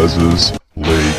Les's League.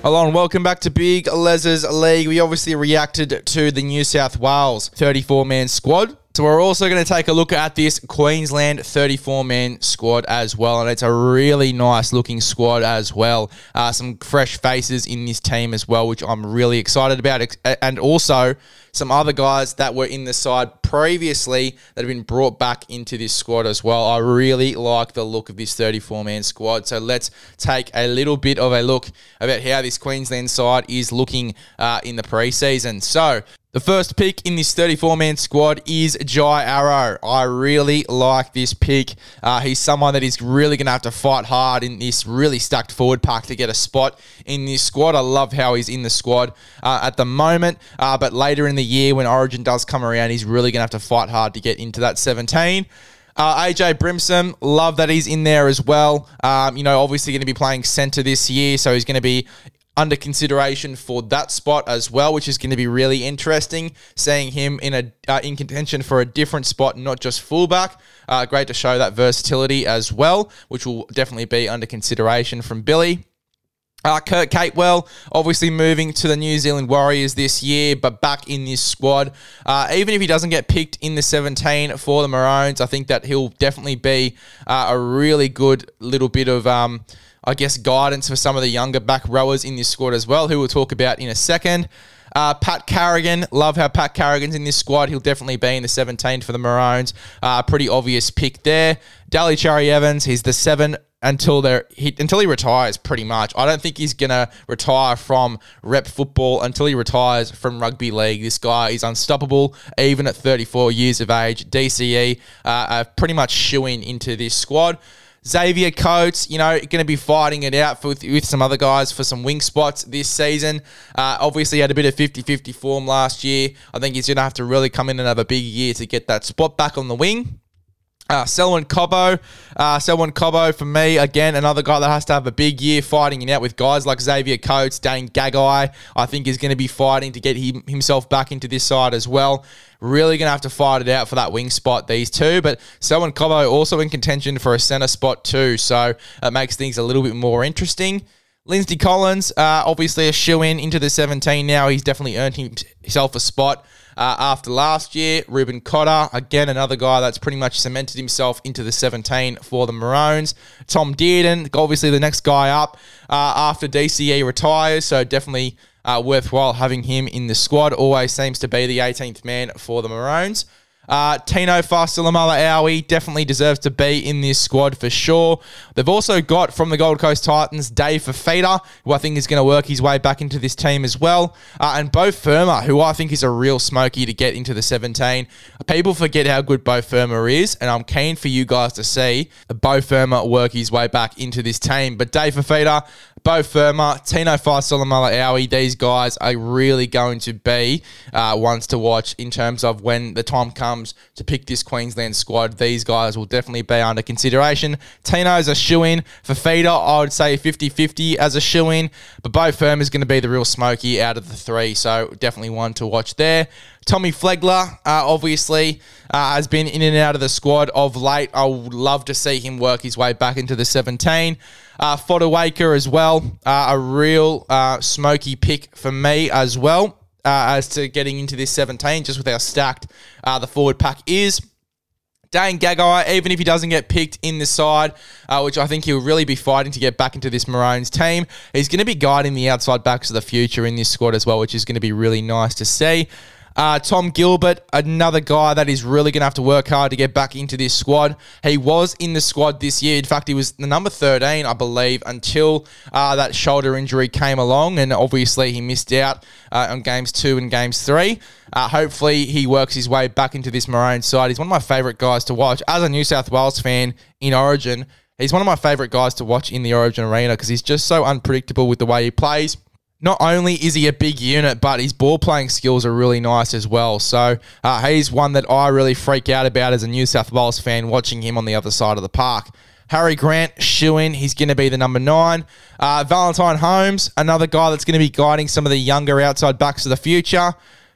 Hello and welcome back to Big Les's League. We obviously reacted to the New South Wales 34 man squad. So we're also going to take a look at this Queensland 34 man squad as well, and it's a really nice looking squad as well. Uh, some fresh faces in this team as well, which I'm really excited about, and also some other guys that were in the side previously that have been brought back into this squad as well. I really like the look of this 34 man squad. So let's take a little bit of a look about how this Queensland side is looking uh, in the preseason. So the first pick in this 34 man squad is Jai Arrow. I really like this pick. Uh, he's someone that is really going to have to fight hard in this really stacked forward pack to get a spot in this squad. I love how he's in the squad uh, at the moment, uh, but later in the year when Origin does come around, he's really going to have to fight hard to get into that 17. Uh, AJ Brimson, love that he's in there as well. Um, you know, obviously going to be playing centre this year, so he's going to be under consideration for that spot as well, which is going to be really interesting. Seeing him in a uh, in contention for a different spot, not just fullback. Uh, great to show that versatility as well, which will definitely be under consideration from Billy. Uh, Kurt Capewell, obviously moving to the New Zealand Warriors this year, but back in this squad. Uh, even if he doesn't get picked in the 17 for the Maroons, I think that he'll definitely be uh, a really good little bit of. Um, I guess, guidance for some of the younger back rowers in this squad as well, who we'll talk about in a second. Uh, Pat Carrigan, love how Pat Carrigan's in this squad. He'll definitely be in the 17 for the Maroons. Uh, pretty obvious pick there. Daly Cherry Evans, he's the seven until they he, until he retires. Pretty much, I don't think he's gonna retire from rep football until he retires from rugby league. This guy is unstoppable, even at 34 years of age. DCE, uh, pretty much shooing into this squad. Xavier Coates, you know, going to be fighting it out for, with, with, some other guys for some wing spots this season. Uh, obviously, had a bit of 50 50 form last year. I think he's going to have to really come in and have a big year to get that spot back on the wing. Uh, Selwyn Cobbo, uh, Selwyn Cobbo for me again, another guy that has to have a big year fighting it out with guys like Xavier Coates, Dane Gagai. I think is going to be fighting to get him, himself back into this side as well. Really going to have to fight it out for that wing spot, these two. But Selwyn Cobbo also in contention for a centre spot too, so it makes things a little bit more interesting. Lindsay Collins, uh, obviously a shoe in into the 17 now. He's definitely earned himself a spot uh, after last year. Reuben Cotter, again, another guy that's pretty much cemented himself into the 17 for the Maroons. Tom Dearden, obviously the next guy up uh, after DCE retires, so definitely uh, worthwhile having him in the squad. Always seems to be the 18th man for the Maroons. Uh, Tino Fa'asuamaleaui definitely deserves to be in this squad for sure. They've also got from the Gold Coast Titans Dave Fifita, who I think is going to work his way back into this team as well, uh, and Beau Fermor, who I think is a real smoky to get into the 17. People forget how good Beau Fermor is, and I'm keen for you guys to see Beau Fermor work his way back into this team. But Dave Fifita, Beau Fermor, Tino Fa'asuamaleaui, these guys are really going to be uh, ones to watch in terms of when the time comes to pick this Queensland squad. These guys will definitely be under consideration. Tino's a shoe in. Fifita, I would say 50 50 as a shoe in, but Beau Fermor is going to be the real smoky out of the three, so definitely one to watch there. Tommy Flegler, uh, obviously, uh, has been in and out of the squad of late. I would love to see him work his way back into the 17. Uh, as well, uh, a real uh, smoky pick for me as well. Uh, as to getting into this 17, just with how stacked the forward pack is. Dane Gagai, even if he doesn't get picked in the side, uh, which I think he'll really be fighting to get back into this Maroons team, he's going to be guiding the outside backs of the future in this squad as well, which is going to be really nice to see. Uh, Tom Gilbert, another guy that is really going to have to work hard to get back into this squad. He was in the squad this year. In fact, he was the number 13, I believe, until uh, that shoulder injury came along. And obviously, he missed out uh, on games two and games three. Uh, hopefully, he works his way back into this Maroon side. He's one of my favourite guys to watch. As a New South Wales fan in Origin, he's one of my favourite guys to watch in the Origin arena because he's just so unpredictable with the way he plays not only is he a big unit, but his ball playing skills are really nice as well. So uh, he's one that I really freak out about as a New South Wales fan watching him on the other side of the park. Harry Grant, shoe in. He's going to be the number nine. Uh, Valentine Holmes, another guy that's going to be guiding some of the younger outside backs of the future.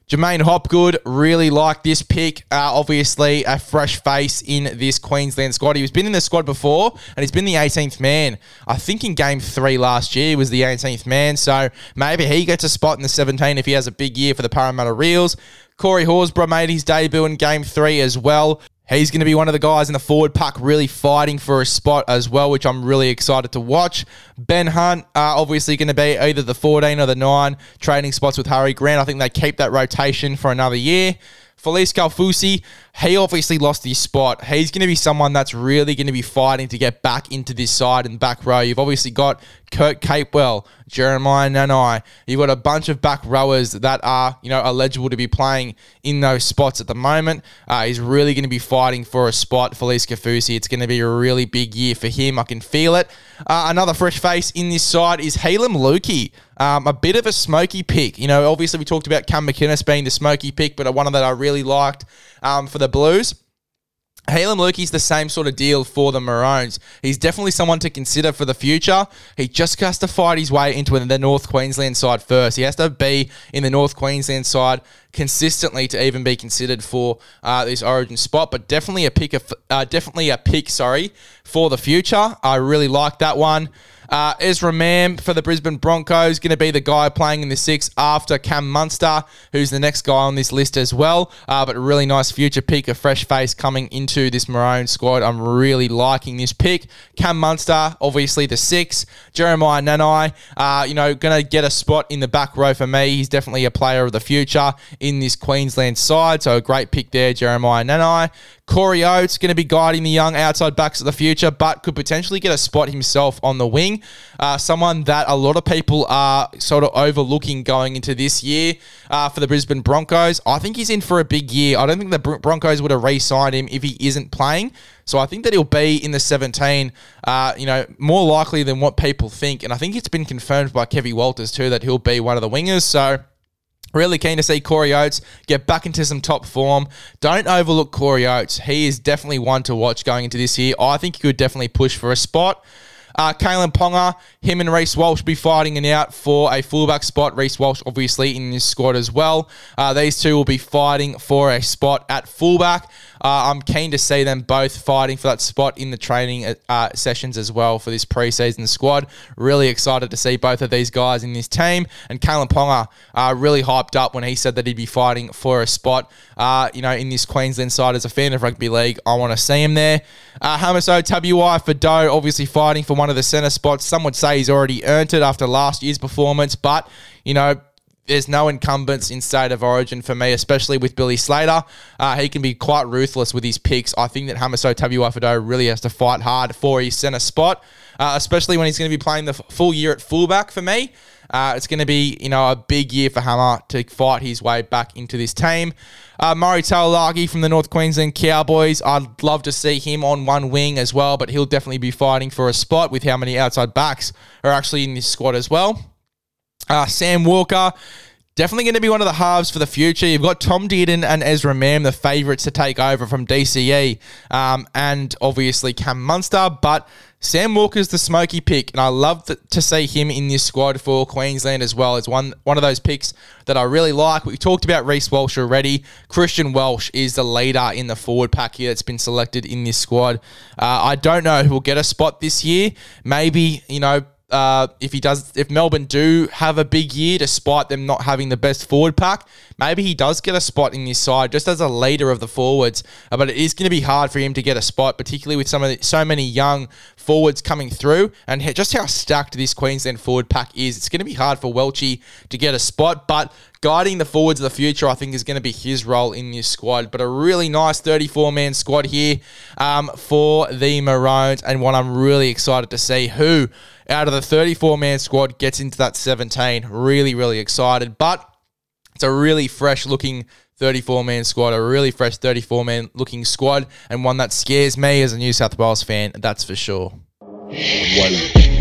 J'maine Hopgood, really like this pick. Uh, obviously, a fresh face in this Queensland squad. He's been in the squad before, and he's been the 18th man. I think in game three last year, he was the 18th man. So maybe he gets a spot in the 17 if he has a big year for the Parramatta Eels. Corey Horsburgh made his debut in game three as well. He's going to be one of the guys in the forward pack really fighting for a spot as well, which I'm really excited to watch. Ben Hunt, uh, obviously going to be either the 14 or the 9 trading spots with Harry Grant. I think they keep that rotation for another year. Felise Kaufusi, he obviously lost his spot. He's going to be someone that's really going to be fighting to get back into this side the back row. You've obviously got Kurt Capewell, Jeremiah Nanai. You've got a bunch of back rowers that are, you know, eligible to be playing in those spots at the moment. Uh, he's really going to be fighting for a spot, Felise Kaufusi. It's going to be a really big year for him. I can feel it. Uh, another fresh face in this side is Heilum Luki. Um, a bit of a smoky pick. You know, obviously we talked about Cam McInnes being the smoky pick, but one that I really liked um, for the Blues. Heilum Luki's the same sort of deal for the Maroons. He's definitely someone to consider for the future. He just has to fight his way into the North Queensland side first. He has to be in the North Queensland side consistently to even be considered for uh, this Origin spot. But definitely a pick, of, uh, definitely a pick. Sorry for the future. I really like that one. Uh, Ezra Mam for the Brisbane Broncos, going to be the guy playing in the six after Cam Munster, who's the next guy on this list as well. Uh, but a really nice future pick, a fresh face coming into this Maroon squad. I'm really liking this pick. Cam Munster, obviously the six. Jeremiah Nanai, uh, you know, going to get a spot in the back row for me. He's definitely a player of the future in this Queensland side. So a great pick there, Jeremiah Nanai. Corey Oates going to be guiding the young outside backs of the future, but could potentially get a spot himself on the wing. Uh, someone that a lot of people are sort of overlooking going into this year uh, for the Brisbane Broncos. I think he's in for a big year. I don't think the Broncos would have re-signed him if he isn't playing. So I think that he'll be in the 17, uh, you know, more likely than what people think. And I think it's been confirmed by Kevin Walters too that he'll be one of the wingers. So Really keen to see Corey Oates get back into some top form. Don't overlook Corey Oates. He is definitely one to watch going into this year. I think he could definitely push for a spot. Uh, Kalyn Ponga, him and Reece Walsh be fighting it out for a fullback spot. Reece Walsh, obviously, in this squad as well. Uh, these two will be fighting for a spot at fullback. Uh, I'm keen to see them both fighting for that spot in the training uh, sessions as well for this preseason squad. Really excited to see both of these guys in this team. And Kalyn Ponga uh, really hyped up when he said that he'd be fighting for a spot, uh, you know, in this Queensland side. As a fan of rugby league, I want to see him there. Uh, Hamiso Tabuai-Fidow, obviously fighting for one of the centre spots. Some would say he's already earned it after last year's performance, but, you know, there's no incumbents in state of origin for me, especially with Billy Slater. Uh, he can be quite ruthless with his picks. I think that Hamiso Tabuai really has to fight hard for his centre spot, uh, especially when he's going to be playing the full year at fullback for me. Uh, it's going to be, you know, a big year for Hammer to fight his way back into this team. Uh, Murray Taulagi from the North Queensland Cowboys. I'd love to see him on one wing as well, but he'll definitely be fighting for a spot with how many outside backs are actually in this squad as well. Uh, Sam Walker, definitely going to be one of the halves for the future. You've got Tom Dearden and Ezra Mam, the favourites to take over from DCE, um, and obviously Cam Munster. But Sam Walker's the smoky pick, and I love to see him in this squad for Queensland as well. It's one one of those picks that I really like. We talked about Reece Walsh already. Christian Welch is the leader in the forward pack here that's been selected in this squad. Uh, I don't know who will get a spot this year. Maybe you know uh, if he does, if Melbourne do have a big year, despite them not having the best forward pack, maybe he does get a spot in this side just as a leader of the forwards. Uh, but it is going to be hard for him to get a spot, particularly with some of the, so many young forwards coming through and just how stacked this Queensland forward pack is. It's going to be hard for Welchie to get a spot, but guiding the forwards of the future, I think, is going to be his role in this squad. But a really nice 34 man squad here um, for the Maroons, and one I'm really excited to see who out of the 34 man squad gets into that 17. Really, really excited. But it's a really fresh looking 34 man squad, a really fresh 34 man looking squad, and one that scares me as a New South Wales fan, that's for sure. One.